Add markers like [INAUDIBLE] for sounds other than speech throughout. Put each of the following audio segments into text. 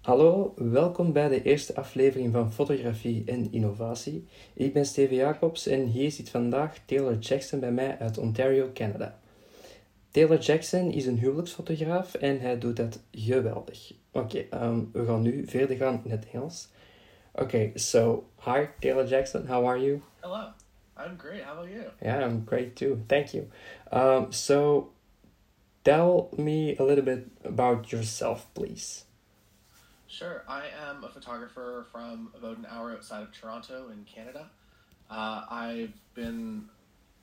Hallo, welkom bij de eerste aflevering van Fotografie en Innovatie. Ik ben Steven Jacobs en hier zit vandaag Taylor Jackson bij mij uit Ontario, Canada. Taylor Jackson is een huwelijksfotograaf en hij doet dat geweldig. Oké, um, we gaan nu verder gaan in het Engels. Oké, okay, so hi Taylor Jackson, how are you? Hello, I'm great. How about you? Yeah, I'm great too. Thank you. Um, so tell me a little bit about yourself, please. Sure. I am a photographer from about an hour outside of Toronto in Canada. Uh, I've been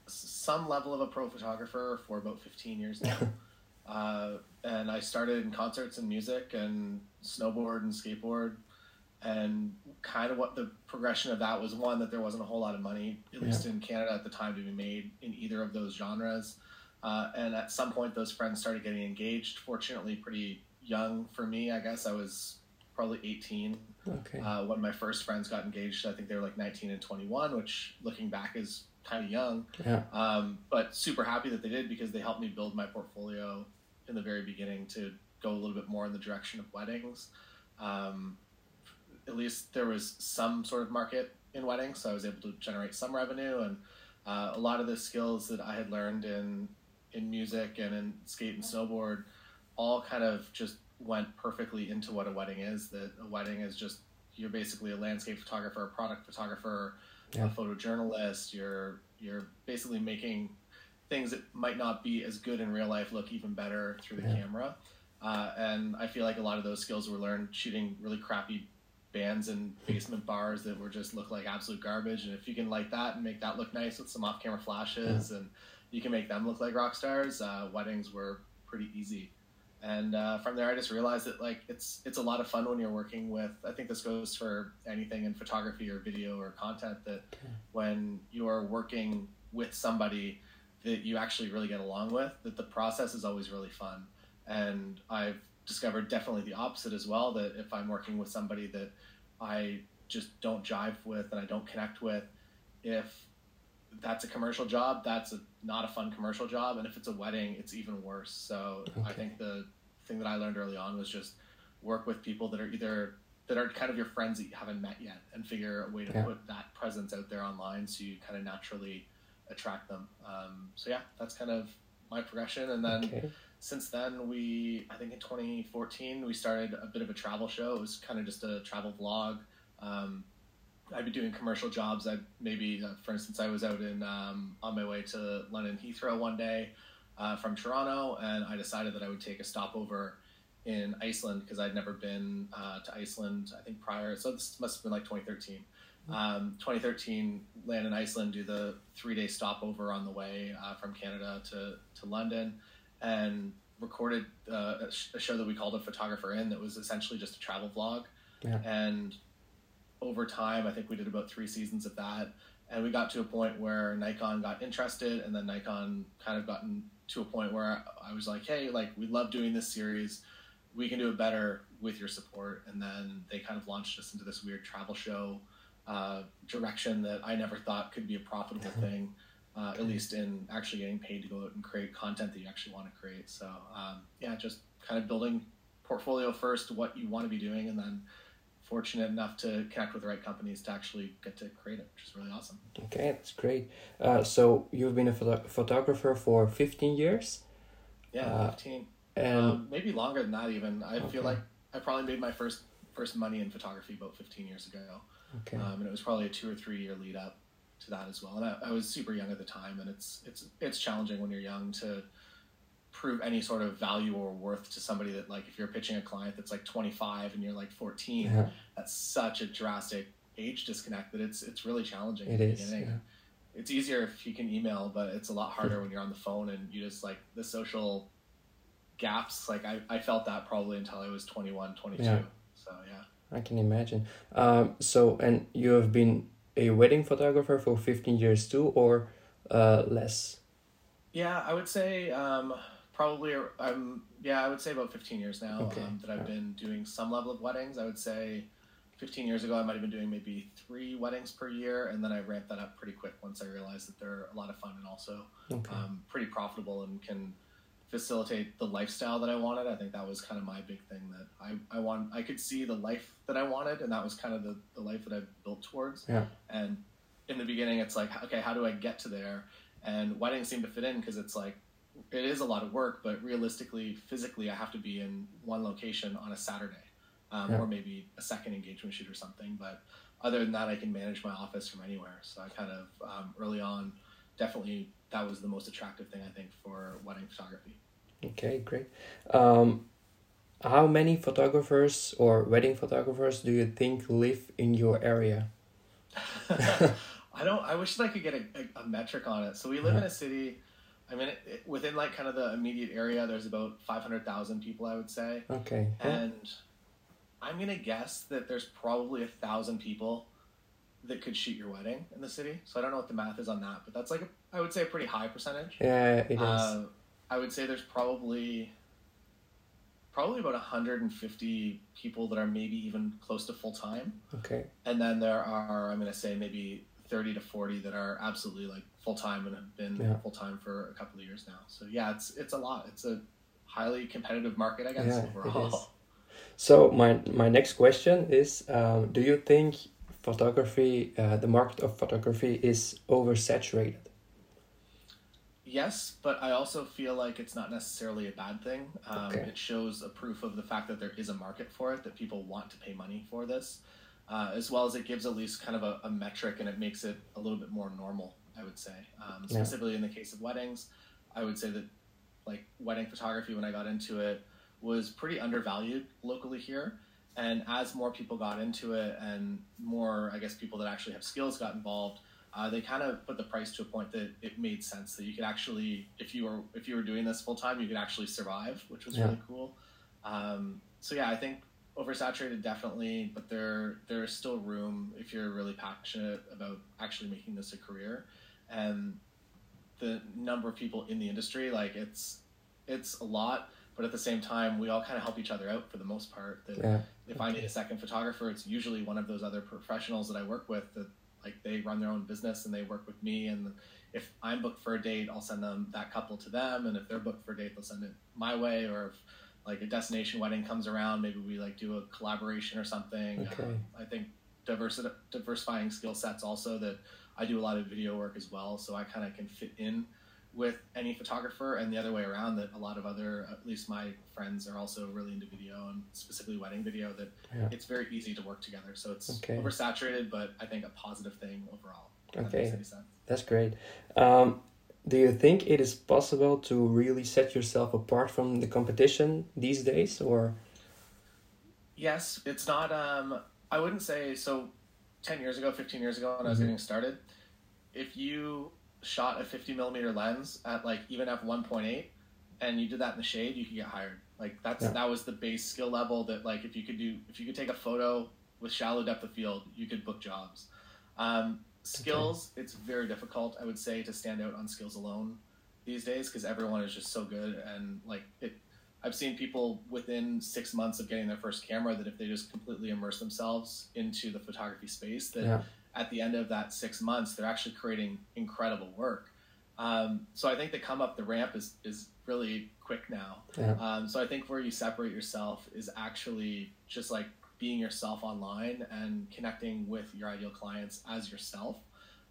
some level of a pro photographer for about 15 years now. [LAUGHS] uh, and I started in concerts and music and snowboard and skateboard. And kind of what the progression of that was one, that there wasn't a whole lot of money, at yeah. least in Canada at the time, to be made in either of those genres. Uh, and at some point, those friends started getting engaged. Fortunately, pretty young for me, I guess. I was probably 18 okay. uh, when my first friends got engaged. I think they were like 19 and 21, which looking back is kind of young. Yeah. Um, but super happy that they did because they helped me build my portfolio in the very beginning to go a little bit more in the direction of weddings. Um, at least there was some sort of market in weddings, so I was able to generate some revenue and uh, a lot of the skills that I had learned in in music and in skate and snowboard all kind of just went perfectly into what a wedding is. That a wedding is just you're basically a landscape photographer, a product photographer, yeah. a photojournalist. You're you're basically making things that might not be as good in real life look even better through the yeah. camera. Uh, and I feel like a lot of those skills were learned shooting really crappy bands in basement bars that were just look like absolute garbage. And if you can light that and make that look nice with some off-camera flashes, yeah. and you can make them look like rock stars, uh, weddings were pretty easy and uh, from there i just realized that like it's it's a lot of fun when you're working with i think this goes for anything in photography or video or content that when you're working with somebody that you actually really get along with that the process is always really fun. And i've discovered definitely the opposite as well that if i'm working with somebody that i just don't jive with and i don't connect with if that's a commercial job. That's a, not a fun commercial job. And if it's a wedding, it's even worse. So okay. I think the thing that I learned early on was just work with people that are either that are kind of your friends that you haven't met yet and figure a way to yeah. put that presence out there online so you kind of naturally attract them. Um, so yeah, that's kind of my progression. And then okay. since then, we I think in 2014 we started a bit of a travel show. It was kind of just a travel vlog. Um, I'd be doing commercial jobs. I maybe, uh, for instance, I was out in um, on my way to London Heathrow one day uh, from Toronto, and I decided that I would take a stopover in Iceland because I'd never been uh, to Iceland. I think prior, so this must have been like 2013. Mm-hmm. Um, 2013, land in Iceland, do the three day stopover on the way uh, from Canada to to London, and recorded uh, a, sh- a show that we called a photographer in that was essentially just a travel vlog, yeah. and over time, I think we did about three seasons of that. And we got to a point where Nikon got interested, and then Nikon kind of gotten to a point where I was like, hey, like, we love doing this series. We can do it better with your support. And then they kind of launched us into this weird travel show uh, direction that I never thought could be a profitable thing, uh, at least in actually getting paid to go out and create content that you actually want to create. So, um, yeah, just kind of building portfolio first, what you want to be doing, and then fortunate enough to connect with the right companies to actually get to create it, which is really awesome. Okay, that's great. Uh, so you've been a photo- photographer for 15 years? Yeah, uh, 15. And um, maybe longer than that even. I okay. feel like I probably made my first first money in photography about 15 years ago. Okay. Um, and it was probably a two or three year lead up to that as well. And I, I was super young at the time, and it's it's it's challenging when you're young to prove any sort of value or worth to somebody that like if you're pitching a client that's like 25 and you're like 14 yeah. that's such a drastic age disconnect that it's it's really challenging it is, yeah. it's easier if you can email but it's a lot harder when you're on the phone and you just like the social gaps like i, I felt that probably until i was 21 22 yeah. so yeah i can imagine um, so and you have been a wedding photographer for 15 years too or uh, less yeah i would say um, probably I'm yeah I would say about 15 years now okay. um, that I've been doing some level of weddings. I would say 15 years ago I might have been doing maybe three weddings per year, and then I ramped that up pretty quick once I realized that they're a lot of fun and also okay. um, pretty profitable and can facilitate the lifestyle that I wanted. I think that was kind of my big thing that I, I want I could see the life that I wanted and that was kind of the, the life that I built towards. Yeah. And in the beginning it's like, okay, how do I get to there? And weddings seem to fit in because it's like it is a lot of work, but realistically, physically, I have to be in one location on a Saturday, um, Yeah. or maybe a second engagement shoot or something. But other than that, I can manage my office from anywhere. So I kind of um, early on, definitely that was the most attractive thing I think for wedding photography. Okay, great. Um, how many photographers or wedding photographers do you think live in your area? [LAUGHS] I don't. I wish that I could get a, a, a metric on it. So we live in a city. I mean, it, it, within like kind of the immediate area, there's about five hundred thousand people, I would say. Okay. And I'm gonna guess that there's probably a thousand people that could shoot your wedding in the city. So I don't know what the math is on that, but that's like a, I would say a pretty high percentage. Yeah, it is. Uh, I would say there's probably probably about 150 people that are maybe even close to full time, okay. and then there are I'm gonna say maybe 30 to 40 that are absolutely like full time and have been Yeah. full time for a couple of years now. So yeah, it's it's a lot. It's a highly competitive market, I guess Yeah, overall. So my my next question is: um, Do you think photography, uh, the market of photography, is oversaturated? Yes, but I also feel like it's not necessarily a bad thing. Um, Okay. It shows a proof of the fact that there is a market for it, that people want to pay money for this, uh, as well as it gives at least kind of a, a metric and it makes it a little bit more normal, I would say. Um, Yeah. specifically in the case of weddings, I would say that like wedding photography, when I got into it, was pretty undervalued locally here. And as more people got into it and more, I guess, people that actually have skills got involved, uh, they kind of put the price to a point that it made sense that you could actually, if you were if you were doing this full time, you could actually survive, which was Yeah. really cool. Um, so yeah, I think oversaturated definitely, but there there is still room if you're really passionate about actually making this a career, and the number of people in the industry, like it's it's a lot, but at the same time, we all kind of help each other out for the most part. That Yeah. if I need a second photographer, it's usually one of those other professionals that I work with that like they run their own business and they work with me. And if I'm booked for a date, I'll send them that couple to them, and if they're booked for a date, they'll send it my way. Or if like a destination wedding comes around, maybe we like do a collaboration or something. Okay. Um, I think diversi- diversifying skill sets also that I do a lot of video work as well, so I kind of can fit in with any photographer and the other way around that a lot of other at least my friends are also really into video and specifically wedding video that Yeah. it's very easy to work together so it's Okay. oversaturated but i think a positive thing overall that Okay. makes any sense. That's great. Um, do you think it is possible to really set yourself apart from the competition these days, or yes it's not um i wouldn't say so 10 years ago 15 years ago when i was Mhm. getting started if you shot a 50 millimeter lens at like even f1.8 and you did that in the shade you could get hired like that's Yeah. that was the base skill level that like if you could do if you could take a photo with shallow depth of field you could book jobs um, skills it's very difficult i would say to stand out on skills alone these days because everyone is just so good and like it I've seen people within six months of getting their first camera that if they just completely immerse themselves into the photography space, that Yeah. at the end of that six months, they're actually creating incredible work. Um, so I think the come up the ramp is is really quick now. Yeah. Um, so I think where you separate yourself is actually just like being yourself online and connecting with your ideal clients as yourself.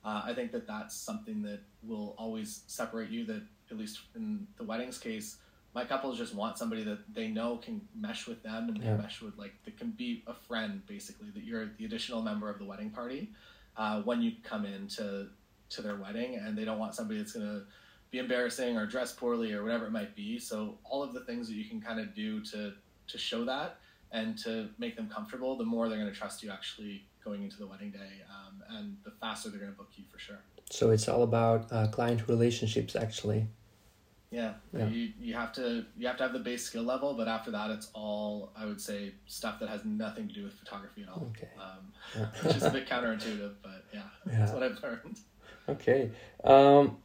Uh, I think that that's something that will always separate you. That at least in the weddings case, my couples just want somebody that they know can mesh with them and Yeah. mesh with like that can be a friend basically. That you're the additional member of the wedding party uh, when you come in to to their wedding, and they don't want somebody that's gonna be embarrassing or dress poorly or whatever it might be. So all of the things that you can kind of do to to show that and to make them comfortable, the more they're going to trust you actually going into the wedding day, um, and the faster they're going to book you for sure. so it's all about uh, client relationships, actually? Yeah, Yeah. you you have to you have to have the base skill level, but after that, it's all I would say stuff that has nothing to do with photography at all. Okay. Um, Yeah. [LAUGHS] which is a bit counterintuitive, but yeah, Yeah. that's what I've learned. Okay. Um,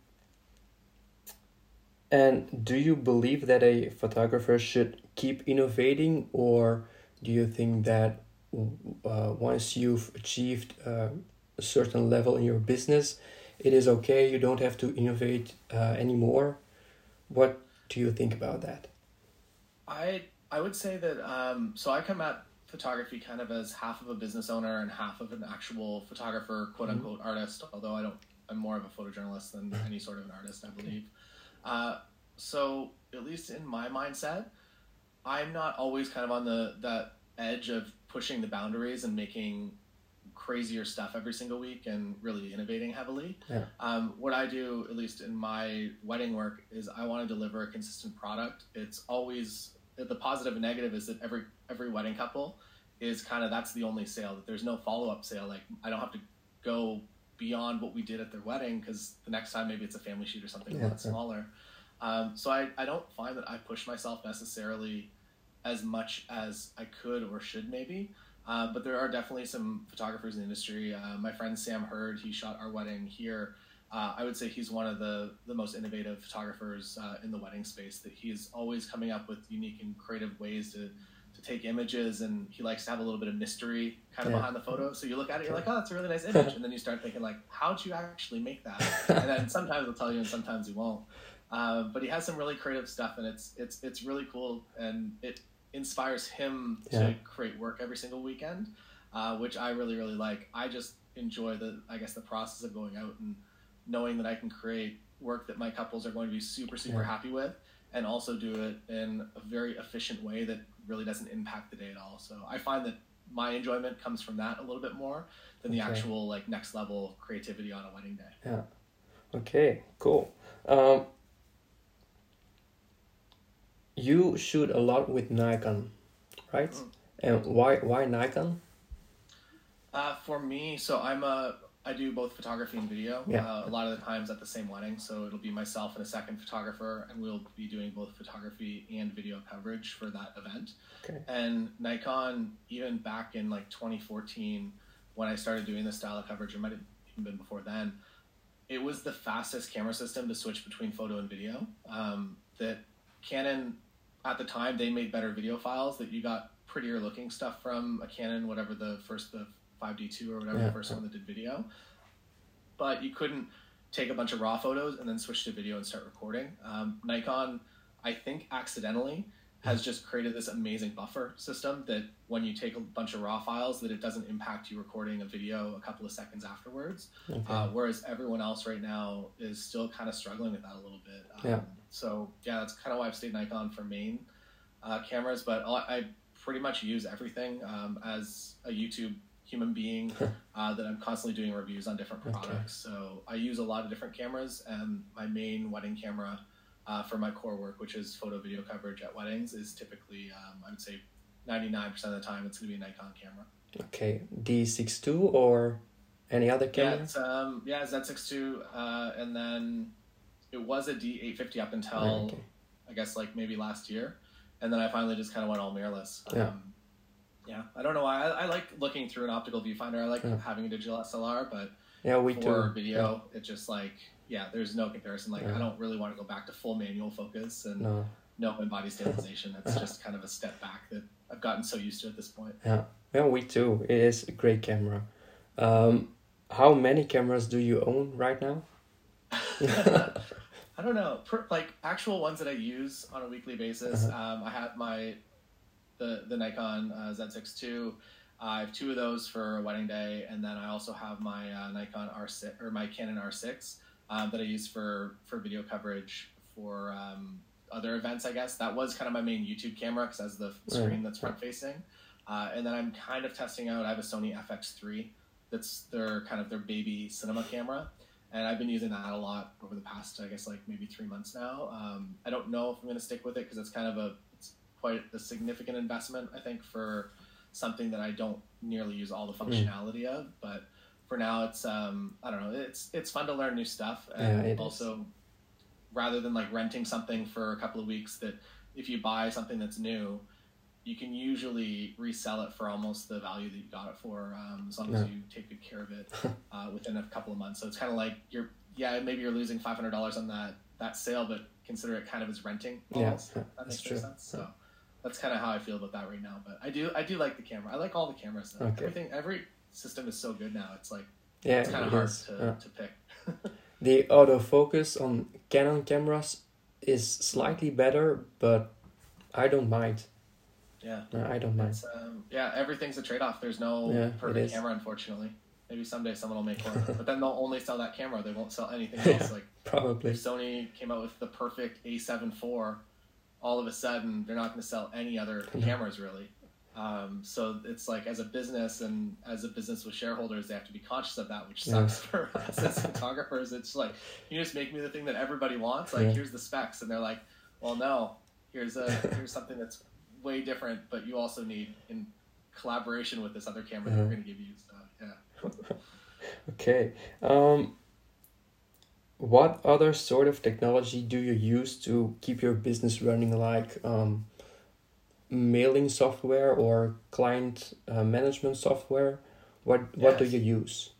and do you believe that a photographer should keep innovating, or do you think that uh, once you've achieved uh, a certain level in your business, it is okay, you don't have to innovate uh, anymore? What do you think about that? I I would say that um, so I come at photography kind of as half of a business owner and half of an actual photographer, quote unquote artist. Although I don't, I'm more of a photojournalist than [LAUGHS] any sort of an artist, I believe. Uh, so at least in my mindset, I'm not always kind of on the that edge of pushing the boundaries and making crazier stuff every single week and really innovating heavily. Yeah. Um, what I do, at least in my wedding work, is I want to deliver a consistent product. It's always the positive and negative is that every every wedding couple is kind of that's the only sale that there's no follow up sale. Like I don't have to go beyond what we did at their wedding because the next time maybe it's a family shoot or something a Yeah, lot yeah. smaller. Um, so I, I don't find that I push myself necessarily as much as I could or should maybe. Uh, but there are definitely some photographers in the industry. Uh, my friend Sam Hurd, he shot our wedding here. Uh, I would say he's one of the, the most innovative photographers uh, in the wedding space. That he's always coming up with unique and creative ways to, to take images, and he likes to have a little bit of mystery kind of Yeah. behind the photo. So you look at it, you're like, oh, that's a really nice [LAUGHS] image, and then you start thinking like, how'd you actually make that? and then sometimes he'll tell you, and sometimes he won't. Uh, but he has some really creative stuff, and it's it's it's really cool, and it inspires him to create work every single weekend, uh, which I really really like. I just enjoy the I guess the process of going out and knowing that I can create work that my couples are going to be super super Yeah. happy with, and also do it in a very efficient way that really doesn't impact the day at all. So I find that my enjoyment comes from that a little bit more than the Okay. actual like next level creativity on a wedding day. Yeah. Okay, cool. Um, you shoot a lot with Nikon, right? Mm. And why why Nikon? Uh, for me, so I'm a I do both photography and video. Yeah. Uh, a lot of the times at the same wedding, so it'll be myself and a second photographer, and we'll be doing both photography and video coverage for that event. Okay. And Nikon, even back in like 2014, when I started doing this style of coverage, it might have even been before then. It was the fastest camera system to switch between photo and video. Um, that Canon, at the time, they made better video files that you got prettier looking stuff from a Canon, whatever the first the 5D2 or whatever Yeah. the first one that did video. But you couldn't take a bunch of raw photos and then switch to video and start recording. Um, Nikon, I think accidentally, has just created this amazing buffer system that when you take a bunch of raw files, that it doesn't impact you recording a video a couple of seconds afterwards. Okay. Uh, whereas everyone else right now is still kind of struggling with that a little bit. Um, Yeah. So yeah, that's kind of why I've stayed Nikon for main uh, cameras, but I I pretty much use everything um, as a YouTube human being [LAUGHS] uh, that I'm constantly doing reviews on different Okay. products. So I use a lot of different cameras, and my main wedding camera uh, for my core work, which is photo video coverage at weddings, is typically um, I would say 99% of the time it's going to be a Nikon camera. okay, D62 or any other Yeah, camera? it's, um, yeah, Z6 uh, and then it was a D850 up until Oh, okay. I guess like maybe last year, and then I finally just kind of went all mirrorless. Yeah. Um, yeah, I don't know why. I, I like looking through an optical viewfinder. I like Yeah. having a digital SLR, but Yeah, we for too. video, it just like yeah, there's no comparison. Like Yeah. I don't really want to go back to full manual focus and No. no body [LAUGHS] stabilization. It's just kind of a step back that I've gotten so used to at this point. Yeah, yeah, we too. It is a great camera. Um, how many cameras do you own right now? [LAUGHS] [LAUGHS] I don't know. Per, like actual ones that I use on a weekly basis. Um, I have my the the Nikon uh, Z6 II. I have two of those for a wedding day, and then I also have my uh, Nikon R6 or my Canon R6 um, that I use for for video coverage for um, other events. I guess that was kind of my main YouTube camera because has the screen that's front facing. Uh, and then I'm kind of testing out. I have a Sony FX3 that's their kind of their baby cinema camera and I've been using that a lot over the past, I guess, like maybe three months now. Um, I don't know if I'm going to stick with it because it's kind of a it's quite a significant investment, I think, for something that I don't nearly use all the functionality of. But for now, it's um, I don't know, it's it's fun to learn new stuff, and Yeah, it is. also rather than like renting something for a couple of weeks, that if you buy something that's new. You can usually resell it for almost the value that you got it for, um, as long as you take good care of it [LAUGHS] uh, within a couple of months. So it's kind of like you're, yeah, maybe you're losing five hundred dollars on that that sale, but consider it kind of as renting. Yeah, Almost. yeah, that makes true. sense. So that's kind of how I feel about that right now. But I do, I do like the camera. I like all the cameras. Though. Okay. Everything, every system is so good now. It's like Yeah, it's kind it of hard is. to, Yeah. to pick. [LAUGHS] The autofocus on Canon cameras is slightly better, but I don't mind. Yeah. Uh, I don't mind. Um, yeah, everything's a trade off. There's no Yeah, perfect camera, unfortunately. Maybe someday someone will make one, [LAUGHS] but then they'll only sell that camera. They won't sell anything else. Yeah. Like Probably. if Sony came out with the perfect A7 IV, all of a sudden they're not going to sell any other [LAUGHS] Yeah. cameras really. Um, so it's like as a business and as a business with shareholders, they have to be conscious of that, which Yeah. sucks [LAUGHS] for us as photographers. It's like you just make me the thing that everybody wants. Like Yeah. here's the specs, and they're like, well, no, here's a here's something that's way different, but you also need in collaboration with this other camera that Uh-huh. we're going to give you. So yeah. [LAUGHS] Okay. Um, what other sort of technology do you use to keep your business running, like um, mailing software or client uh, management software? What What do you use?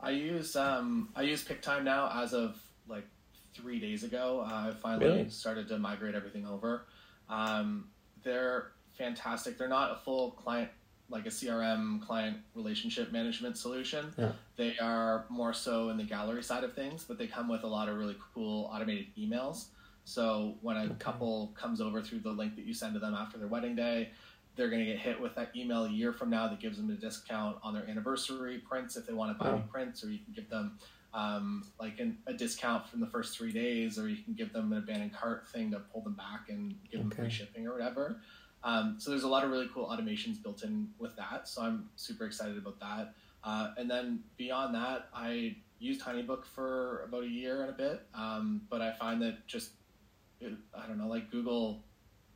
I use um I use Pic-Time now as of like three days ago. I finally Really? started to migrate everything over. Um, they're fantastic. They're not a full client like a CRM client relationship management solution. Yeah. They are more so in the gallery side of things, but they come with a lot of really cool automated emails. So when a couple comes over through the link that you send to them after their wedding day, they're going to get hit with that email a year from now that gives them a discount on their anniversary prints if they want to buy new prints, or you can give them um, like an, a discount from the first three days, or you can give them an abandoned cart thing to pull them back and give them free shipping or whatever. Um, so there's a lot of really cool automations built in with that. So I'm super excited about that. Uh, and then beyond that, I used HoneyBook for about a year and a bit, um, but I find that just it, I don't know, like Google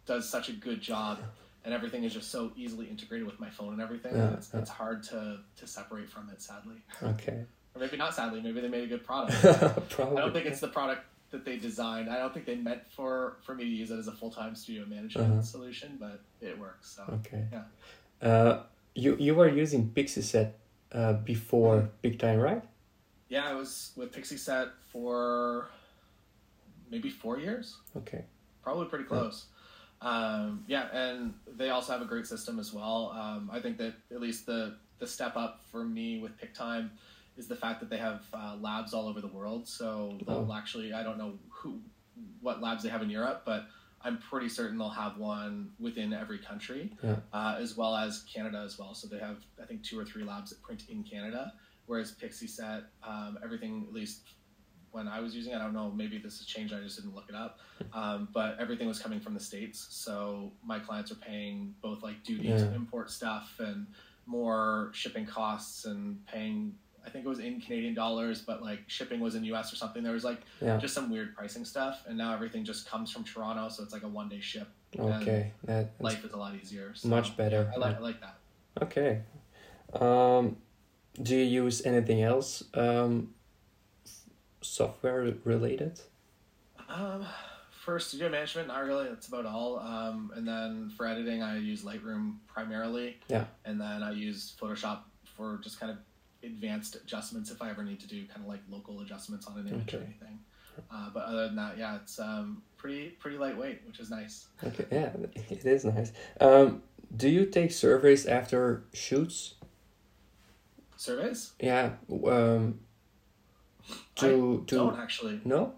does such a good job, and everything is just so easily integrated with my phone and everything. Yeah, it's, yeah. it's hard to to separate from it, sadly, Okay. Or maybe not sadly. Maybe they made a good product. [LAUGHS] Probably. I don't think it's the product that they designed. I don't think they meant for for me to use it as a full time studio management Uh-huh. solution, but it works. So Okay. Yeah. Uh, you you were using Pixieset uh, before Pic-Time, right? yeah, I was with Pixieset for maybe four years. Okay. probably pretty close. Um, yeah, and they also have a great system as well. Um, I think that at least the the step up for me with Pic-Time is the fact that they have uh, labs all over the world. So they'll Oh. actually, I don't know who what labs they have in Europe, but I'm pretty certain they'll have one within every country, Yeah. uh, as well as Canada as well. So they have, I think, two or three labs that print in Canada. Whereas Pixieset, um, everything at least when I was using it, I don't know, maybe this has changed. I just didn't look it up. Um, but everything was coming from the states, so my clients are paying both like duty to import stuff and more shipping costs and paying. I think it was in Canadian dollars, but like shipping was in US or something. There was like Yeah. just some weird pricing stuff, and now everything just comes from Toronto, so it's like a one day ship. Okay. That, Life is a lot easier. So, much better. yeah, I like I like that. Okay. Um, do you use anything else um, software related? Um, for studio management, not really. That's about all. Um, and then for editing, I use Lightroom primarily. Yeah. And then I use Photoshop for just kind of advanced adjustments if I ever need to do kind of like local adjustments on an image or anything. Uh, but other than that, yeah, it's um, pretty pretty lightweight, which is nice. Okay, yeah, [LAUGHS] it is nice. Um, do you take surveys after shoots? Surveys? Yeah. Um, to to Don't actually. no.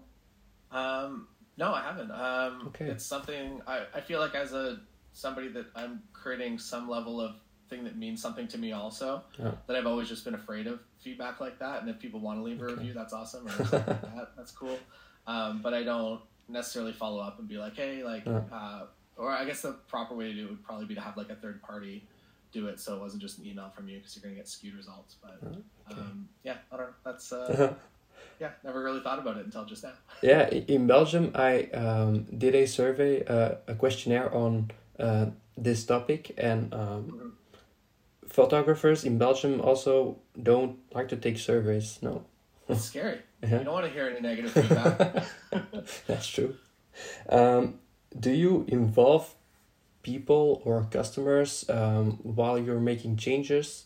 Um, no, I haven't. Um, Okay. It's something I, I feel like as a somebody that I'm creating some level of thing that means something to me also. That I've always just been afraid of feedback like that, and if people want to leave a Okay. review, that's awesome, or [LAUGHS] something like that, that's cool. Um, but I don't necessarily follow up and be like, hey, like, uh, or I guess the proper way to do it would probably be to have like a third party do it, so it wasn't just an email from you because you're gonna get skewed results. But Okay. um, yeah, I don't know. That's uh, [LAUGHS] yeah, never really thought about it until just now. [LAUGHS] Yeah, in Belgium, I um, did a survey, uh, a questionnaire on uh, this topic, and um, Mhm. Photographers in Belgium also don't like to take surveys. No, It's scary. [LAUGHS] Yeah. You don't want to hear any negative feedback. [LAUGHS] that's true. Um, do you involve people or customers um, while you're making changes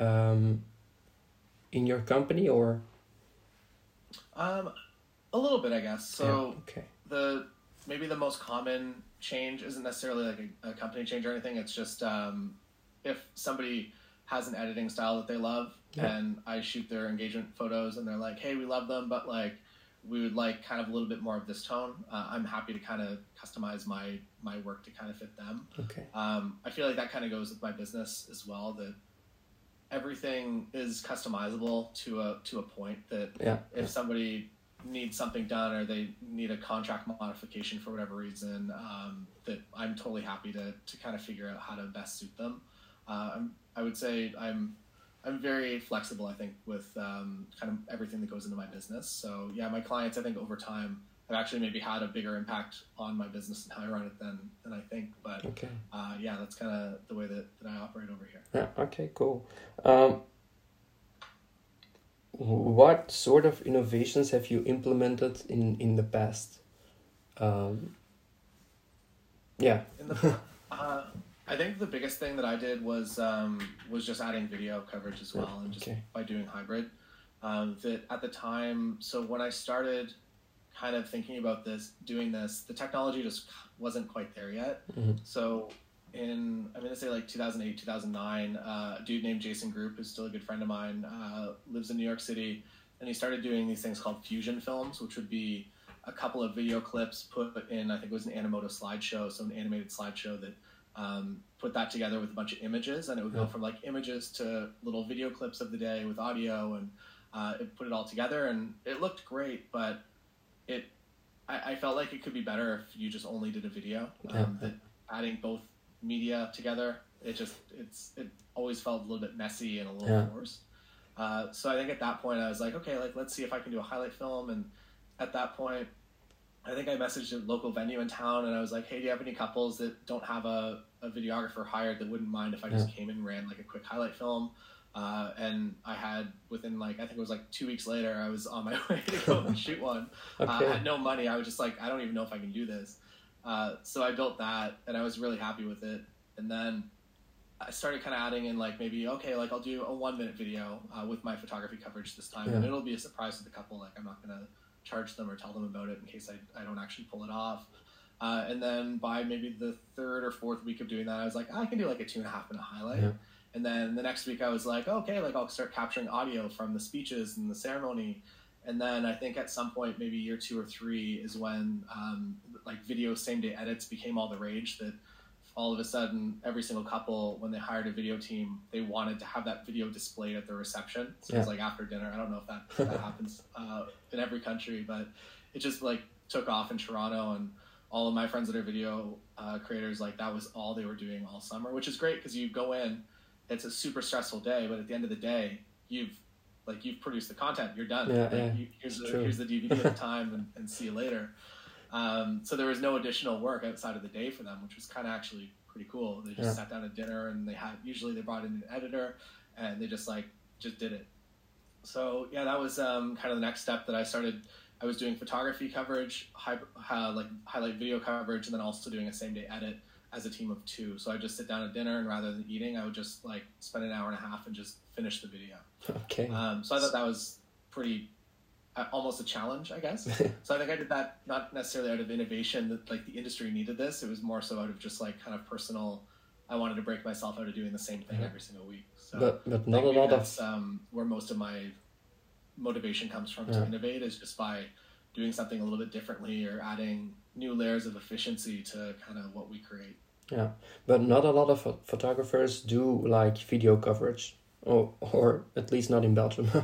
um, in your company, or um, a little bit, I guess. So Yeah, okay, the maybe the most common change isn't necessarily like a, a company change or anything. It's just um, if somebody has an editing style that they love, Yeah. and I shoot their engagement photos, and they're like, "Hey, we love them, but like." we would like kind of a little bit more of this tone. Uh, I'm happy to kind of customize my my work to kind of fit them. Okay. Um, I feel like that kind of goes with my business as well. That everything is customizable to a to a point. That Yeah. if somebody needs something done or they need a contract modification for whatever reason, um, that I'm totally happy to to kind of figure out how to best suit them. Uh, I'm, I would say I'm I'm very flexible. I think with um, kind of everything that goes into my business. So yeah, my clients I think over time have actually maybe had a bigger impact on my business and how I run it than than I think. But Okay. uh, yeah, that's kind of the way that, that I operate over here. Yeah. Okay. Cool. Um, what sort of innovations have you implemented in in the past? Um, yeah. In the, [LAUGHS] uh, I think the biggest thing that I did was um, was just adding video coverage as well, and just okay. by doing hybrid. Um, that at the time, so when I started kind of thinking about this, doing this, the technology just wasn't quite there yet. Mhm. So in I'm gonna say like 2008, 2009, uh, a dude named Jason Groupp, who's still a good friend of mine, uh, lives in New York City, and he started doing these things called fusion films, which would be a couple of video clips put in, I think it was an Animoto slideshow, so an animated slideshow that um, put that together with a bunch of images, and it would go from like images to little video clips of the day with audio, and uh, it put it all together, and it looked great, but it I, I felt like it could be better if you just only did a video. Um, Yeah. That adding both media together, it just it's it always felt a little bit messy and a little Yeah. forced. Uh, so I think at that point I was like, okay, like let's see if I can do a highlight film. And at that point, I think I messaged a local venue in town and I was like, hey, do you have any couples that don't have a, a videographer hired that wouldn't mind if I just came and ran like a quick highlight film? Uh, and I had within like I think it was like two weeks later, I was on my [LAUGHS] way to go and shoot one. Uh, I had no money. I was just like, I don't even know if I can do this. Uh, so I built that, and I was really happy with it. And then I started kind of adding in like maybe okay, like I'll do a one minute video uh, with my photography coverage this time, and it'll be a surprise to the couple. Like I'm not gonna charge them or tell them about it in case I, I don't actually pull it off. Uh, and then by maybe the third or fourth week of doing that, I was like, I can do like a two and a half minute highlight. Yeah. And then the next week, I was like, okay, like I'll start capturing audio from the speeches and the ceremony. And then I think at some point, maybe year two or three, is when um, like video same day edits became all the rage. That all of a sudden, every single couple, when they hired a video team, they wanted to have that video displayed at the reception. So it was like after dinner. I don't know if that, that [LAUGHS] happens uh, in every country, but it just like took off in Toronto and all of my friends that are video uh, creators like that was all they were doing all summer which is great because you go in it's a super stressful day but at the end of the day you've like you've produced the content you're done. Yeah, like, yeah, you, here's, the, here's the dvd at the [LAUGHS] time and, and see you later. Um, so there was no additional work outside of the day for them which was kind of actually pretty cool. They just Yeah. sat down at dinner and they had usually they brought in an editor and they just like just did it. So yeah, that was um, kind of the next step that I started. I was doing photography coverage, high, uh, like highlight video coverage, and then also doing a same day edit as a team of two. So I just sit down at dinner, and rather than eating, I would just like spend an hour and a half and just finish the video. Okay. Um, so I thought that was pretty, uh, almost a challenge, I guess. [LAUGHS] So I think I did that not necessarily out of innovation that like the industry needed this. It was more so out of just like kind of personal. I wanted to break myself out of doing the same thing Yeah. every single week. So but but not a lot of that's um, where most of my motivation comes from Yeah. to innovate is just by doing something a little bit differently or adding new layers of efficiency to kind of what we create. Yeah, but not a lot of photographers do like video coverage, or or at least not in Belgium. [LAUGHS]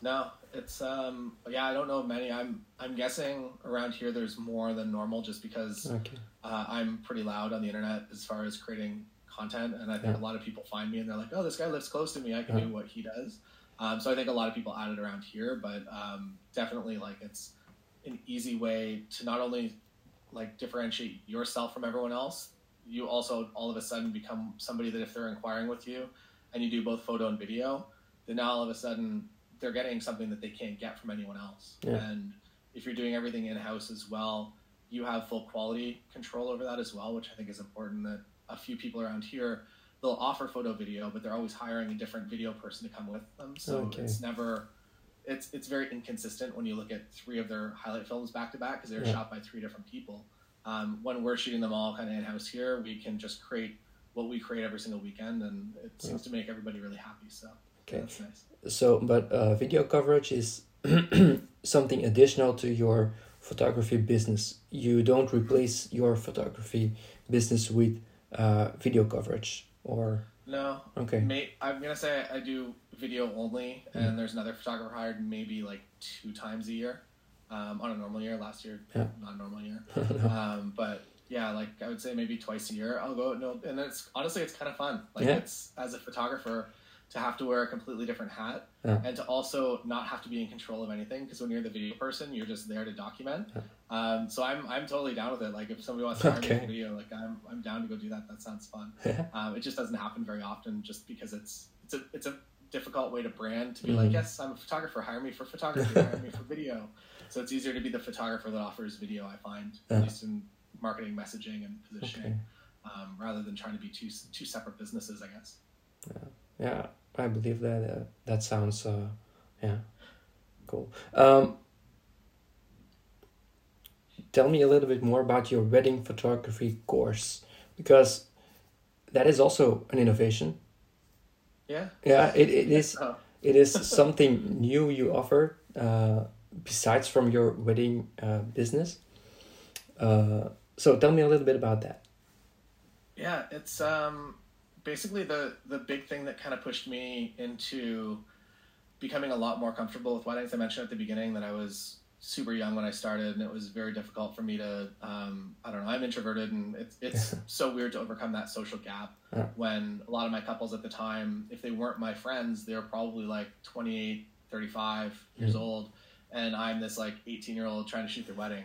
No, it's um yeah I don't know many. I'm I'm guessing around here there's more than normal just because okay. uh, I'm pretty loud on the internet as far as creating content, and I think Yeah. a lot of people find me and they're like, "Oh, this guy lives close to me. I can Yeah. do what he does." Um, so I think a lot of people add it around here, but um, definitely like it's an easy way to not only like differentiate yourself from everyone else, you also all of a sudden become somebody that if they're inquiring with you, and you do both photo and video, then now all of a sudden they're getting something that they can't get from anyone else. Yeah. And if you're doing everything in house as well, you have full quality control over that as well, which I think is important. That a few people around here they'll offer photo video, but they're always hiring a different video person to come with them. So Okay. it's never it's it's very inconsistent when you look at three of their highlight films back to back because they're Yeah. shot by three different people. Um, when we're shooting them all kind of in house here, we can just create what we create every single weekend, and it seems to make everybody really happy. So Okay. that's nice. So, but uh, video coverage is [CLEARS THROAT] something additional to your photography business. You don't replace your photography business with uh, video coverage or No. okay. May, I'm gonna say I do video only, and there's another photographer hired maybe like two times a year, um, on a normal year. Last year, Yeah. not a normal year. [LAUGHS] um, but yeah, like I would say maybe twice a year I'll go. No, and it's honestly it's kind of fun. Like Yeah. it's as a photographer to have to wear a completely different hat Yeah. and to also not have to be in control of anything because when you're the video person, you're just there to document. Um, so I'm I'm totally down with it. Like if somebody wants to hire me Okay. for video, like I'm I'm down to go do that. That sounds fun. Yeah. Um, it just doesn't happen very often, just because it's it's a it's a difficult way to brand to be Mhm. like, yes, I'm a photographer. Hire me for photography. hire me for video. So it's easier to be the photographer that offers video. I find Yeah. at least in marketing, messaging, and positioning, Okay. um, rather than trying to be two two separate businesses. I guess. Yeah, I believe that. Uh, that sounds, uh, yeah, cool. Um, tell me a little bit more about your wedding photography course, because that is also an innovation. Yeah. Yeah, it, it is. [LAUGHS] Oh, It is something new you offer uh, besides from your wedding uh, business. Uh, so tell me a little bit about that. Yeah, it's um, basically the the big thing that kind of pushed me into becoming a lot more comfortable with weddings. I mentioned at the beginning that I was super young when I started, and it was very difficult for me to um, I don't know. I'm introverted, and it's it's [LAUGHS] so weird to overcome that social gap Yeah. when a lot of my couples at the time, if they weren't my friends, they were probably like 28, 35 years Mhm. old, and I'm this like 18 year old trying to shoot their wedding,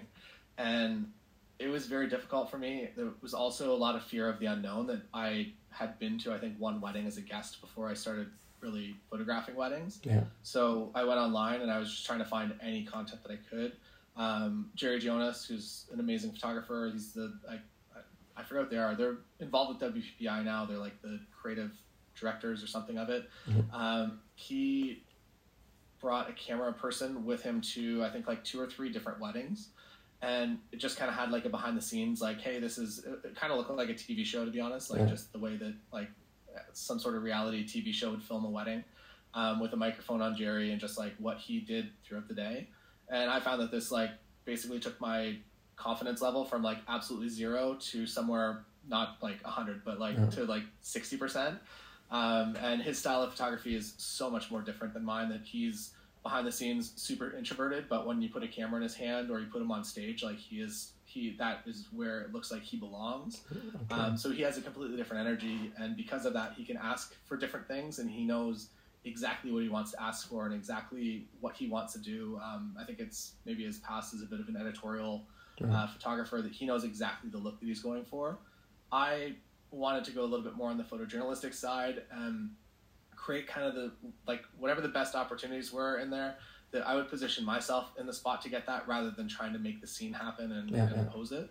and it was very difficult for me. There was also a lot of fear of the unknown that I had been to, I think, one wedding as a guest before I started really photographing weddings. Yeah. So I went online and I was just trying to find any content that I could. Um, Jerry Ghionis, who's an amazing photographer, he's the, I, I, I forget what they are. They're involved with WPPI now. They're like the creative directors or something of it. Mhm. Um, he brought a camera person with him to, I think, like two or three different weddings and it just kind of had like a behind the scenes like hey this is it kind of looked like a tv show to be honest like Yeah. just the way that like some sort of reality tv show would film a wedding um, with a microphone on jerry and just like what he did throughout the day and i found that this like basically took my confidence level from like absolutely zero to somewhere not like 100 but like Yeah. to like 60% um, and his style of photography is so much more different than mine that he's behind the scenes super introverted but when you put a camera in his hand or you put him on stage like he is he that is where it looks like he belongs. Okay. um, so he has a completely different energy and because of that he can ask for different things and he knows exactly what he wants to ask for and exactly what he wants to do. Um, i think it's maybe his past as a bit of an editorial uh, photographer that he knows exactly the look that he's going for. I wanted to go a little bit more on the photojournalistic side and create kind of the like whatever the best opportunities were in there that I would position myself in the spot to get that rather than trying to make the scene happen and, Yeah, and yeah. pose it.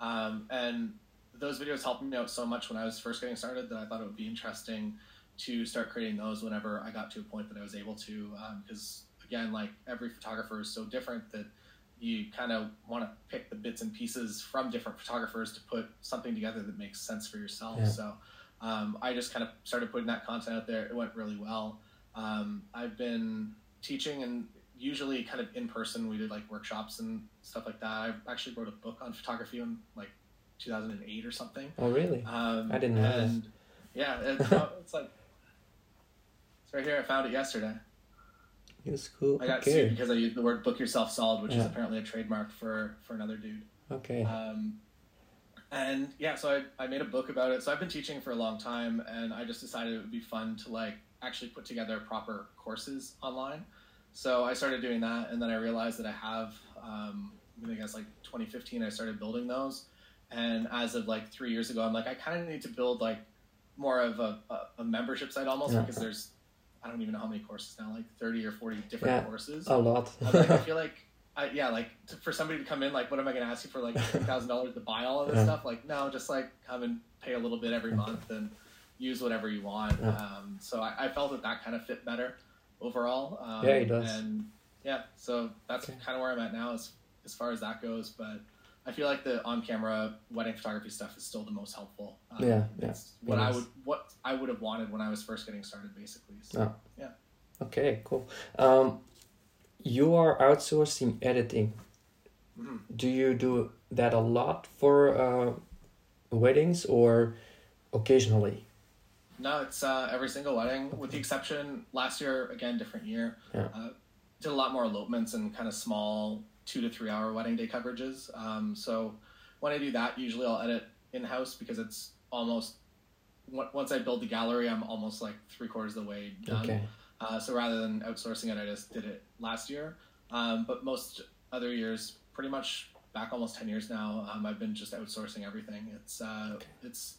Um, and those videos helped me out so much when I was first getting started that I thought it would be interesting to start creating those whenever I got to a point that I was able to. Because again, like every photographer is so different that you kind of want to pick the bits and pieces from different photographers to put something together that makes sense for yourself. Yeah. So um, I just kind of started putting that content out there. It went really well. Um, I've been teaching and usually kind of in person. We did like workshops and stuff like that. I actually wrote a book on photography in like 2008 or something. oh, really? Um, I didn't know and Yeah, it's, [LAUGHS] it's like it's right here. I found it yesterday. It's cool. I got okay. sued because I used the word "book yourself solid," which is apparently a trademark for for another dude. Okay. Um, and yeah, so I, I made a book about it. So I've been teaching for a long time, and I just decided it would be fun to like actually put together proper courses online. So I started doing that, and then I realized that I have, um, I guess like 2015, I started building those. And as of like three years ago, I'm like, I kind of need to build like more of a, a, membership site almost Yeah. because there's, I don't even know how many courses now, like 30 or 40 different Yeah. courses. a lot. Like, I feel [LAUGHS] like, I, yeah, like to, for somebody to come in, like, what am I going to ask you for, like [LAUGHS] thousand dollars to buy all of this Yeah. stuff? Like, no, just like come and pay a little bit every month and use whatever you want. Yeah. Um, so I, I felt that that kind of fit better overall. Um, Yeah, it does. And yeah, so that's Okay. kind of where I'm at now as as far as that goes. But I feel like the on camera wedding photography stuff is still the most helpful. Um, Yeah, yeah, it's what it I is. would what I would have wanted when I was first getting started, basically. So. Yeah. Okay, cool. Um, you are outsourcing editing. Mhm. Do you do that a lot for uh, weddings or occasionally? No, it's uh, every single wedding, with the exception last year. Again, different year. Yeah. Uh, did a lot more elopements and kind of small two to three hour wedding day coverages. Um, so when I do that, usually I'll edit in house because it's almost on- once I build the gallery, I'm almost like three quarters of the way done. Okay. Uh, so rather than outsourcing it, I just did it last year. Um, but most other years, pretty much back almost ten years now, um, I've been just outsourcing everything. It's uh, it's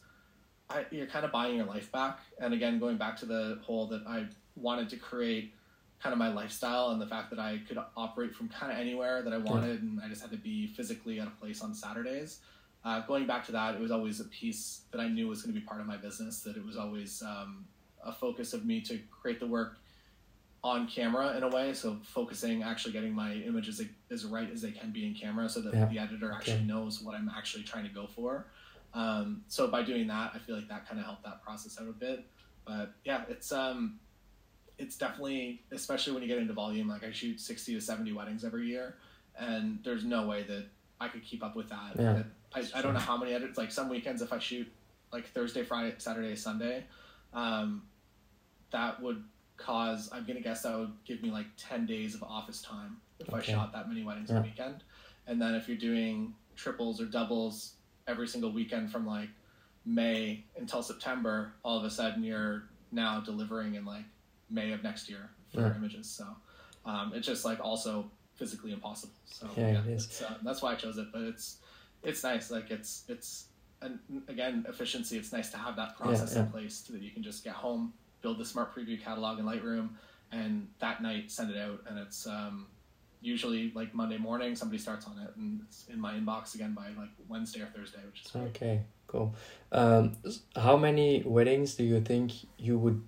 I, you're kind of buying your life back. And again, going back to the whole that I wanted to create kind of my lifestyle and the fact that I could operate from kind of anywhere that I wanted, and I just had to be physically at a place on Saturdays. Uh, going back to that, it was always a piece that I knew was going to be part of my business. That it was always um, a focus of me to create the work on camera in a way. So focusing, actually getting my images as right as they can be in camera, so that Yeah. the editor actually Okay. knows what I'm actually trying to go for. Um, so by doing that, I feel like that kind of helped that process out a bit. But yeah, it's um, it's definitely, especially when you get into volume. Like I shoot sixty to seventy weddings every year, and there's no way that I could keep up with that. Yeah. I, I don't know how many edits. Like some weekends, if I shoot like Thursday, Friday, Saturday, Sunday, um, that would cause. I'm gonna guess that would give me like ten days of office time if I shot that many weddings Yeah. a weekend. And then if you're doing triples or doubles every single weekend from like May until September, all of a sudden you're now delivering in like May of next year for Yeah. images. So um, it's just like also physically impossible. So Yeah, it is. it's, uh, that's why I chose it. But it's it's nice. Like it's it's and again efficiency. It's nice to have that process yeah. in place so that you can just get home, build the smart preview catalog in Lightroom, and that night send it out. And it's um, usually like Monday morning somebody starts on it, and it's in my inbox again by like Wednesday or Thursday, which is great. Okay, cool. Um, how many weddings do you think you would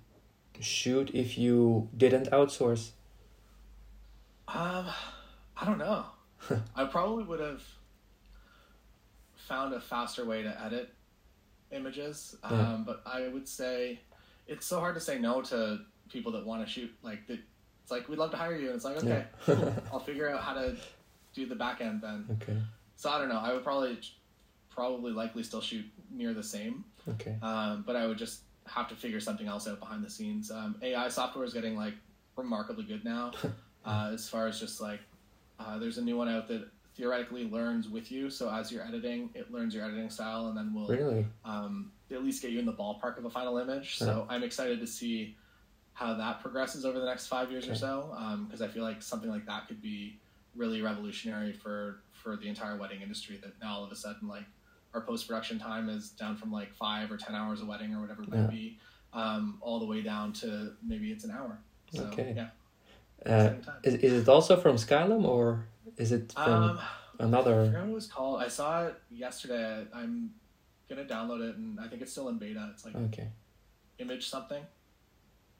shoot if you didn't outsource? Um, I don't know. [LAUGHS] I probably would have found a faster way to edit images. Um, Yeah. but I would say it's so hard to say no to people that want to shoot. Like, the, it's like we'd love to hire you, and it's like okay, Yeah. [LAUGHS] cool. I'll figure out how to do the back end then. Okay, So I don't know. I would probably, probably likely still shoot near the same. okay, Um, but I would just have to figure something else out behind the scenes. Um, AI software is getting like remarkably good now, [LAUGHS] uh, as far as just like uh, there's a new one out that theoretically learns with you. So as you're editing, it learns your editing style, and then will really? um, at least get you in the ballpark of a final image. So I'm excited to see how that progresses over the next five years or so, because I feel like something like that could be really revolutionary for for the entire wedding industry. That now all of a sudden, like our post production time is down from like five or ten hours a wedding or whatever it might be, um, all the way down to maybe it's an hour. So Okay. yeah, Uh, is, is it also from Skylum or is it from Um, I another? forgot what it was called. I saw it yesterday. I'm gonna download it, and I think it's still in beta. It's like Okay, image something.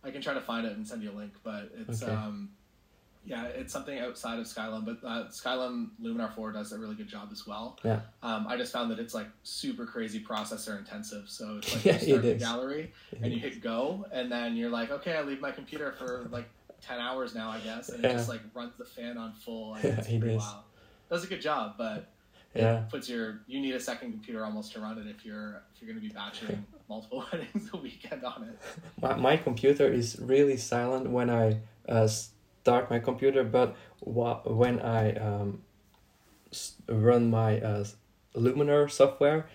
I can try to find it and send you a link, but it's Okay. um, yeah, it's something outside of Skylum, but uh, Skylum Luminar Four does a really good job as well. Yeah. Um, I just found that it's like super crazy processor intensive. So it's like [LAUGHS] Yeah, you start it the is. gallery and you hit go, and then you're like, okay, I leave my computer for like ten hours now, I guess, and it just like runs the fan on full. Like, Yeah, [LAUGHS] it's it pretty is. wild. Does a good job, but it Yeah. puts your you need a second computer almost to run it if you're if you're going to be batching [LAUGHS] multiple [LAUGHS] weddings a weekend on it. My, my computer is really silent when I uh, start my computer, but when I um, s- run my uh, Luminar software,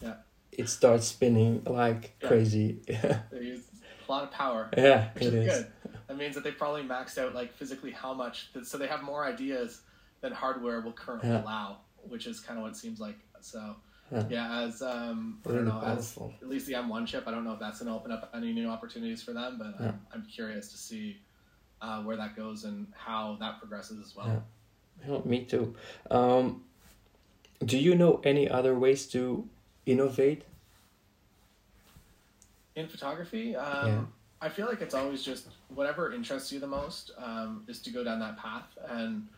Yeah. it starts spinning like Yeah. crazy. [LAUGHS] They use a lot of power, yeah, which it is is. good. That means that they probably maxed out like physically how much, so they have more ideas than hardware will currently Yeah. allow, which is kind of what it seems like. So Yeah. yeah, as um, I don't know, as at least the M1 chip, I don't know if that's going to open up any new opportunities for them, but Yeah. I'm, I'm curious to see uh, where that goes and how that progresses as well. Yeah. Me too. Um, do you know any other ways to innovate? in photography um, Yeah. i feel like it's always just whatever interests you the most um, is to go down that path and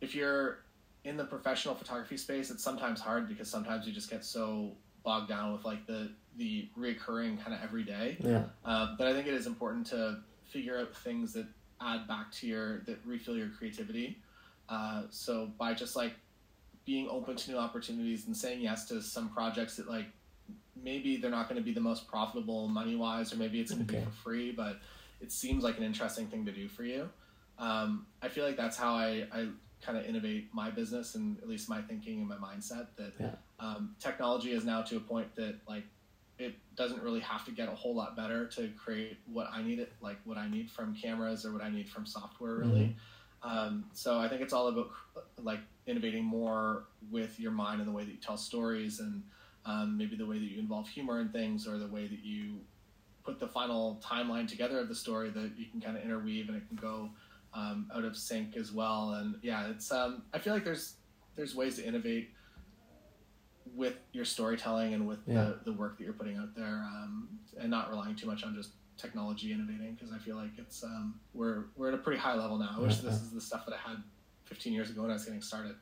if you're in the professional photography space it's sometimes hard because sometimes you just get so bogged down with like the the reoccurring kind of every day Yeah, um, but i think it is important to figure out things that add back to your that refill your creativity. Uh, so by just like being open to new opportunities and saying yes to some projects that like maybe they're not going to be the most profitable money wise, or maybe it's going to Okay. be for free, but it seems like an interesting thing to do for you. Um, I feel like that's how I, I kind of innovate my business and at least my thinking and my mindset that Yeah. um, technology is now to a point that like it doesn't really have to get a whole lot better to create what I need it like what I need from cameras or what I need from software really. Um, so I think it's all about like innovating more with your mind and the way that you tell stories and um, maybe the way that you involve humor in things or the way that you put the final timeline together of the story that you can kind of interweave and it can go um, out of sync as well. And yeah, it's um, I feel like there's there's ways to innovate with your storytelling and with Yeah. the, the work that you're putting out there um, and not relying too much on just technology innovating because I feel like it's um, we're we're at a pretty high level now. I wish this is the stuff that I had 15 years ago when I was getting started.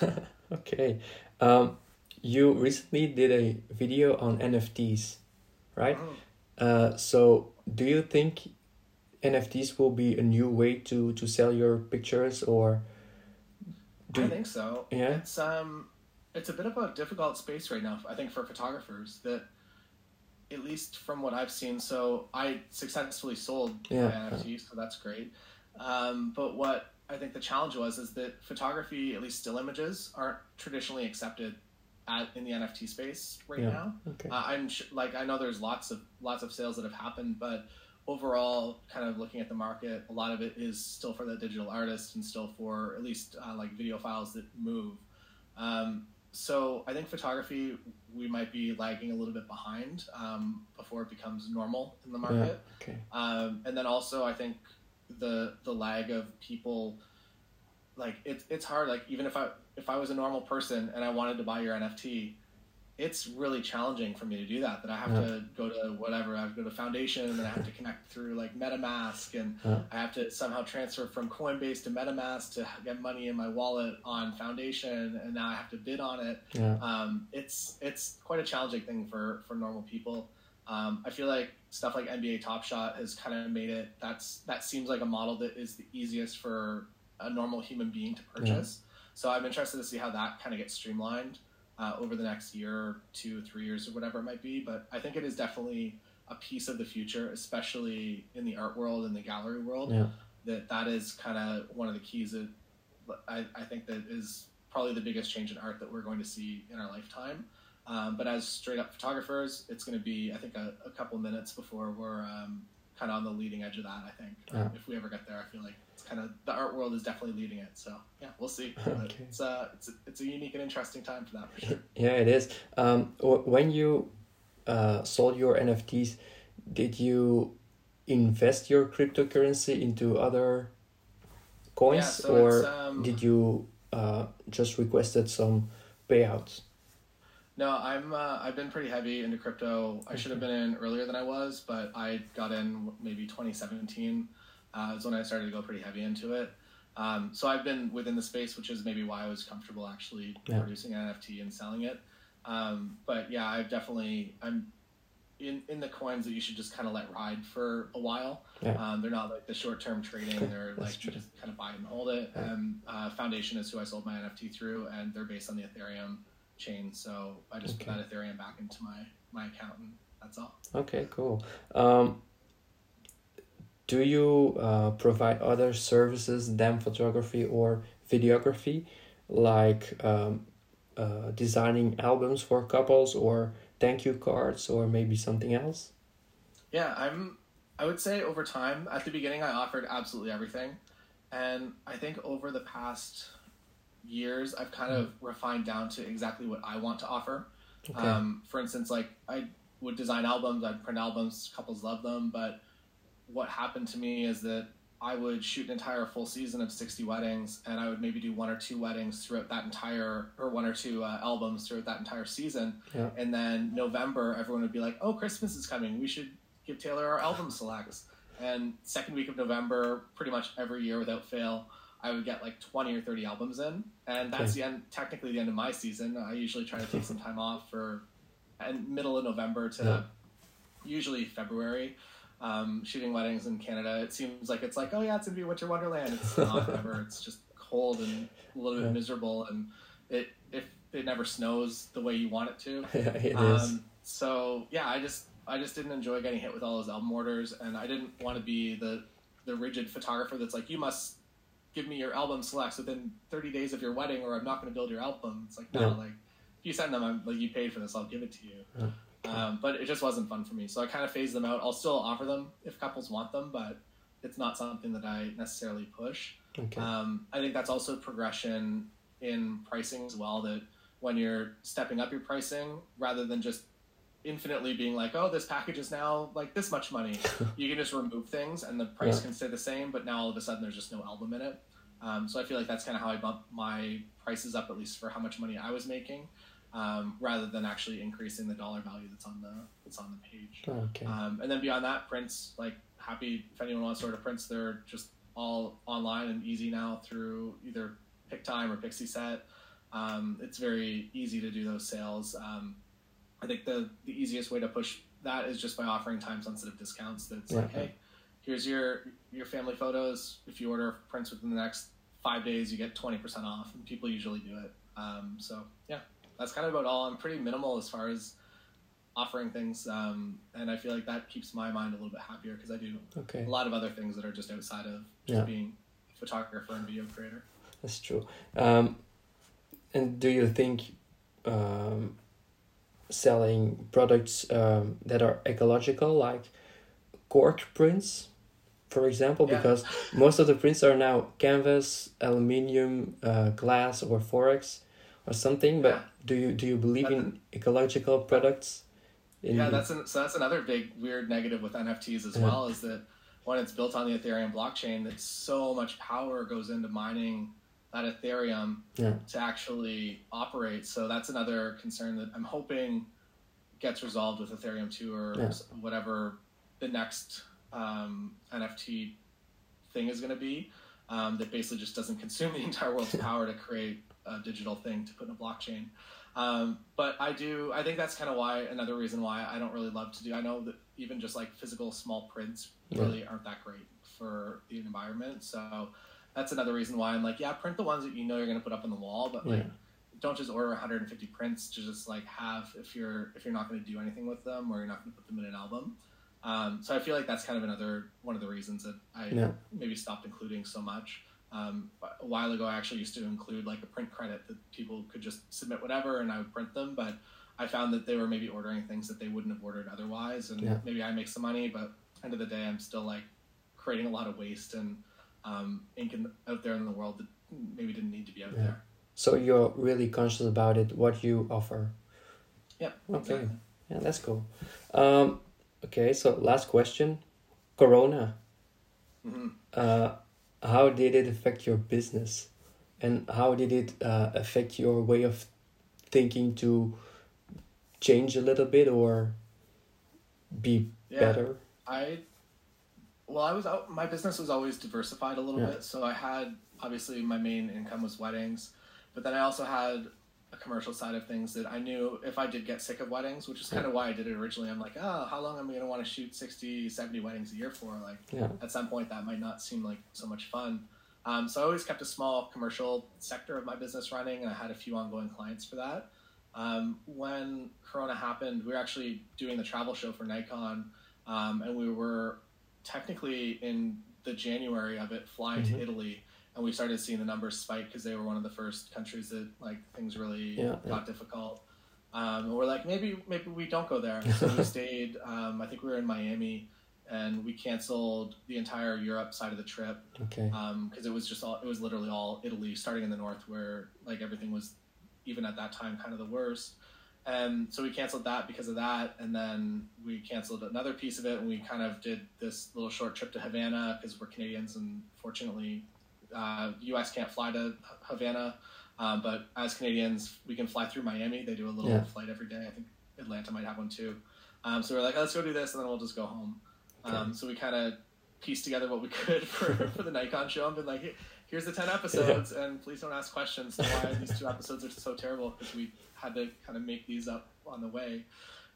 [LAUGHS] okay. Um, you recently did a video on NFTs, right? Uh, so do you think NFTs will be a new way to to sell your pictures or? I think so. Yeah? It's um it's a bit of a difficult space right now, I think, for photographers that at least from what I've seen, so I successfully sold Yeah. my NFTs, so that's great. Um, but what I think the challenge was is that photography, at least still images, aren't traditionally accepted at, in the NFT space right Yeah. now. okay. Uh, I'm sh- like I know there's lots of lots of sales that have happened, but overall, kind of looking at the market, a lot of it is still for the digital artist and still for at least uh, like video files that move. Um, so I think photography we might be lagging a little bit behind um, before it becomes normal in the market. okay. Um, and then also, I think the the lag of people, like it's it's hard. Like even if I if I was a normal person and I wanted to buy your NFT, it's really challenging for me to do that. That I have Yeah. to go to whatever I have to go to Foundation and then I have to connect through like MetaMask and Yeah. I have to somehow transfer from Coinbase to MetaMask to get money in my wallet on Foundation and now I have to bid on it Yeah. um, it's it's quite a challenging thing for for normal people. Um, I feel like stuff like NBA Top Shot has kind of made it. That's that seems like a model that is the easiest for a normal human being to purchase. So I'm interested to see how that kind of gets streamlined uh, over the next year, two, three years, or whatever it might be. But I think it is definitely a piece of the future, especially in the art world and the gallery world Yeah. that that is kind of one of the keys that I, I think that is probably the biggest change in art that we're going to see in our lifetime. Um, but as straight up photographers, it's going to be, I think, a, a couple minutes before we're um, kind of on the leading edge of that. I think Yeah. if we ever get there, I feel like it's kind of the art world is definitely leading it. So yeah, we'll see. [LAUGHS] Okay. It's uh, it's a, it's a unique and interesting time for that for sure. [LAUGHS] Yeah, it is. Um, when you uh, sold your NFTs, did you invest your cryptocurrency into other coins, Yeah, so or um, did you uh, just requested some payouts? No, I'm. Uh, I've been pretty heavy into crypto. I should have been in earlier than I was, but I got in maybe 2017. Uh, is when I started to go pretty heavy into it. Um, so I've been within the space, which is maybe why I was comfortable actually Yeah. producing an NFT and selling it. Um, but yeah, I've definitely. I'm in in the coins that you should just kind of let ride for a while. Yeah. Um, they're not like the short term trading. They're like you true. just kind of buy and hold it. Yeah. And uh, Foundation is who I sold my NFT through, and they're based on the Ethereum chain. So I just Okay. put that Ethereum back into my my account, and that's all. Okay, cool. Um, do you uh, provide other services than photography or videography, like um, uh, designing albums for couples or thank you cards or maybe something else? Yeah, I'm. I would say over time, at the beginning, I offered absolutely everything, and I think over the past years, I've kind of refined down to exactly what I want to offer. Okay. Um, for instance, like I would design albums, I'd print albums, couples love them, but what happened to me is that I would shoot an entire full season of 60 weddings, and I would maybe do one or two weddings throughout that entire, or one or two uh, albums throughout that entire season. Yeah. And then November, everyone would be like, oh, Christmas is coming. We should give Taylor our album selects. And second week of November, pretty much every year without fail, I would get like 20 or 30 albums in. And that's Okay. the end, technically the end of my season. I usually try to take some [LAUGHS] time off for and middle of November to Yeah. usually February. um, shooting weddings in Canada. It seems like it's like, oh yeah, it's gonna be winter wonderland. It's [LAUGHS] not ever. It's just cold and a little bit Yeah. miserable, and it if it never snows the way you want it to. [LAUGHS] yeah, it is. Um, so yeah, I just I just didn't enjoy getting hit with all those album orders, and I didn't want to be the the rigid photographer that's like, you must give me your album selects within 30 days of your wedding, or I'm not going to build your album. It's like no, Yeah. like if you send them, I'm like you paid for this, I'll give it to you. Yeah. Um, but it just wasn't fun for me, so I kind of phased them out. I'll still offer them if couples want them, but it's not something that I necessarily push. Okay. Um, I think that's also progression in pricing as well. That when you're stepping up your pricing, rather than just infinitely being like, oh, this package is now like this much money, [LAUGHS] you can just remove things and the price Yeah. can stay the same, but now all of a sudden there's just no album in it. Um, so I feel like that's kind of how I bumped my prices up, at least for how much money I was making, um, rather than actually increasing the dollar value that's on the that's on the page. okay. Um, and then beyond that, prints like happy if anyone wants to order prints, they're just all online and easy now through either Pic-Time or Pixieset. Um, it's very easy to do those sales. I think the the easiest way to push that is just by offering time sensitive discounts. That's like, hey, here's your your family photos. If you order prints within the next five days, you get twenty percent off, and people usually do it. Um, so yeah, that's kind of about all. I'm pretty minimal as far as offering things, um, and I feel like that keeps my mind a little bit happier because I do okay. a lot of other things that are just outside of just Yeah. being a photographer and video creator. That's true. Um, and do you think um, selling products um, that are ecological, like cork prints, for example, Yeah. because most of the prints are now canvas, aluminium, uh, glass, or forex, or something. But Yeah. do you do you believe in ecological products? In, Yeah, that's an, so that's another big weird negative with NFTs as Yeah. well is that when it's built on the Ethereum blockchain, that so much power goes into mining that Ethereum Yeah. to actually operate. So that's another concern that I'm hoping gets resolved with Ethereum two or Yeah. whatever the next um, NFT thing is going to be. Um, that basically just doesn't consume the [LAUGHS] entire world's power to create a digital thing to put in a blockchain. Um, but I do. I think that's kind of why another reason why I don't really love to do. I know that even just like physical small prints Yeah. really aren't that great for the environment. So that's another reason why I'm like, yeah, print the ones that you know you're going to put up on the wall, but like Yeah. don't just order 150 prints to just like have if you're if you're not going to do anything with them or you're not going to put them in an album. Um, so I feel like that's kind of another one of the reasons that I Yeah. maybe stopped including so much. Um, a while ago, I actually used to include like a print credit that people could just submit whatever and I would print them. But I found that they were maybe ordering things that they wouldn't have ordered otherwise. And Yeah. maybe I make some money, but end of the day, I'm still like creating a lot of waste and um, ink in, out there in the world that maybe didn't need to be out Yeah. there. So you're really conscious about it, what you offer. Yeah. Okay. exactly. Yeah, that's cool. Um, okay, so last question. Corona. hmm Uh, how did it affect your business? And how did it uh, affect your way of thinking to change a little bit or be Yeah. better? I well, I was out. My business was always diversified a little Yeah. bit, so I had obviously my main income was weddings, but then I also had a commercial side of things that I knew if I did get sick of weddings, which is kind of why I did it originally. I'm like, oh, how long am I going to want to shoot 60, 70 weddings a year for? Like, Yeah. at some point, that might not seem like so much fun. Um, so I always kept a small commercial sector of my business running, and I had a few ongoing clients for that. Um, when Corona happened, we were actually doing the travel show for Nikon, um, and we were technically in the January of it flying Mhm. to Italy, and we started seeing the numbers spike because they were one of the first countries that like things really Yeah, yeah. got difficult. Um, and we're like, maybe maybe we don't go there. So we [LAUGHS] stayed. Um, I think we were in Miami, and we canceled the entire Europe side of the trip Okay. because it was just all it was literally all Italy, starting in the north where like everything was even at that time kind of the worst. And so we canceled that because of that, and then we canceled another piece of it, and we kind of did this little short trip to Havana because we're Canadians, and fortunately, uh, U.S. can't fly to Havana, um, but as Canadians, we can fly through Miami. They do a little Yeah. flight every day. I think Atlanta might have one too. Um, so we're like, let's go do this, and then we'll just go home. Um, so we kind of pieced together what we [LAUGHS] could for, for the Nikon show and been like, "Here- here's the 10 episodes, and please don't ask questions why these two episodes are so terrible because we had to kind of make these up on the way.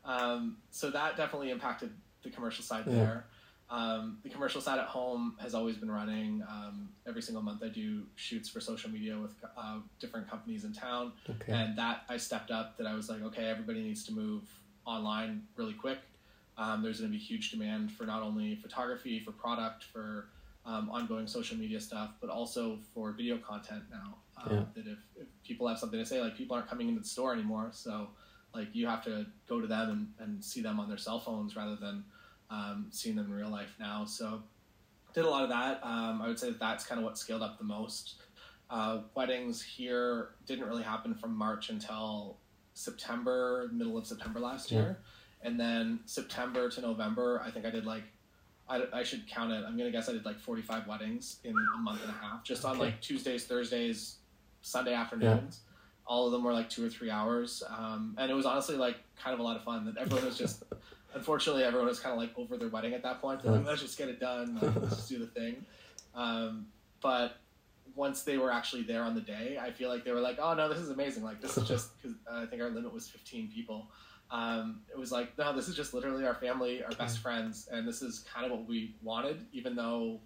Um, so that definitely impacted the commercial side Yeah. there. Um, the commercial side at home has always been running. Um, every single month, I do shoots for social media with uh, different companies in town, Okay. and that I stepped up. That I was like, okay, everybody needs to move online really quick. Um, there's going to be huge demand for not only photography, for product, for um, ongoing social media stuff, but also for video content now. Um, Yeah. That if, if people have something to say, like people aren't coming into the store anymore, so like you have to go to them and, and see them on their cell phones rather than um, seeing them in real life now. So did a lot of that. Um, I would say that that's kind of what scaled up the most. Uh, weddings here didn't really happen from March until September, middle of September last Yeah. year, and then September to November, I think I did like. I, I should count it. I'm gonna guess I did like 45 weddings in a month and a half, just on Okay. like Tuesdays, Thursdays, Sunday afternoons. All of them were like two or three hours, um, and it was honestly like kind of a lot of fun. That everyone was just, [LAUGHS] unfortunately, everyone was kind of like over their wedding at that point. They're like, let's just get it done, like, let's [LAUGHS] just do the thing. Um, but once they were actually there on the day, I feel like they were like, oh no, this is amazing. Like this is just because I think our limit was 15 people. Um, it was like, no, this is just literally our family, our best friends, and this is kind of what we wanted, even though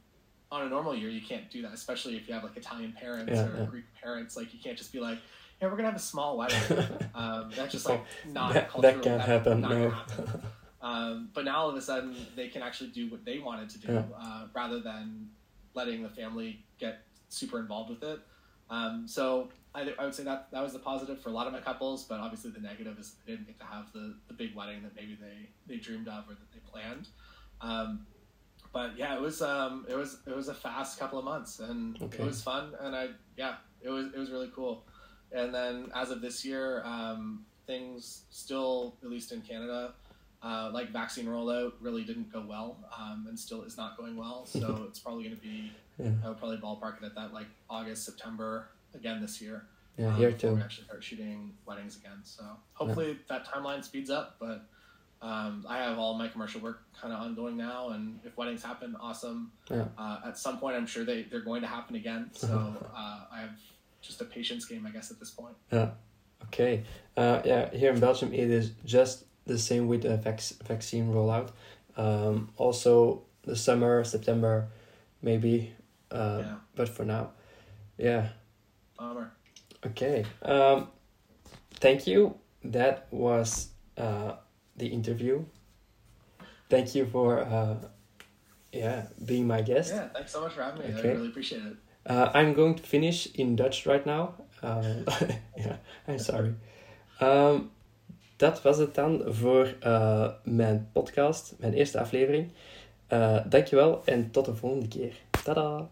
on a normal year you can't do that, especially if you have like Italian parents Yeah, or yeah. Greek parents. Like you can't just be like, hey, we're gonna have a small wedding. [LAUGHS] um, that's just like not that, that can't that- happen. No. happen. [LAUGHS] Um, but now all of a sudden they can actually do what they wanted to do Yeah. uh, rather than letting the family get super involved with it. Um, so I, I would say that that was the positive for a lot of my couples, but obviously the negative is they didn't get to have the, the big wedding that maybe they, they dreamed of or that they planned. Um, but yeah, it was um, it was it was a fast couple of months, and Okay. it was fun, and I yeah, it was it was really cool. And then as of this year, um, things still, at least in Canada, uh, like vaccine rollout really didn't go well, um, and still is not going well. So [LAUGHS] it's probably going to be Yeah. I would probably ballpark it at that like August September again this year. Yeah, um, here too. We actually start shooting weddings again. So hopefully that timeline speeds up, but. Um, I have all my commercial work kind of ongoing now, and if weddings happen, awesome. Yeah. Uh, at some point, I'm sure they, they're going to happen again. [LAUGHS] So uh, I have just a patience game, I guess, at this point. Yeah. Okay. Uh, yeah, here in Belgium, it is just the same with the vac- vaccine rollout. Um, also, the summer, September, maybe. Uh, yeah, But for now, yeah. bummer. Okay. Um, thank you. That was uh, the interview. Thank you for uh, yeah being my guest. Yeah, thanks so much for having me. Okay. I really appreciate it. Uh, I'm going to finish in Dutch right now. Um, [LAUGHS] yeah, I'm sorry. Um, dat was het dan voor uh, mijn podcast, mijn eerste aflevering. Uh, dankjewel en tot de volgende keer. Tada!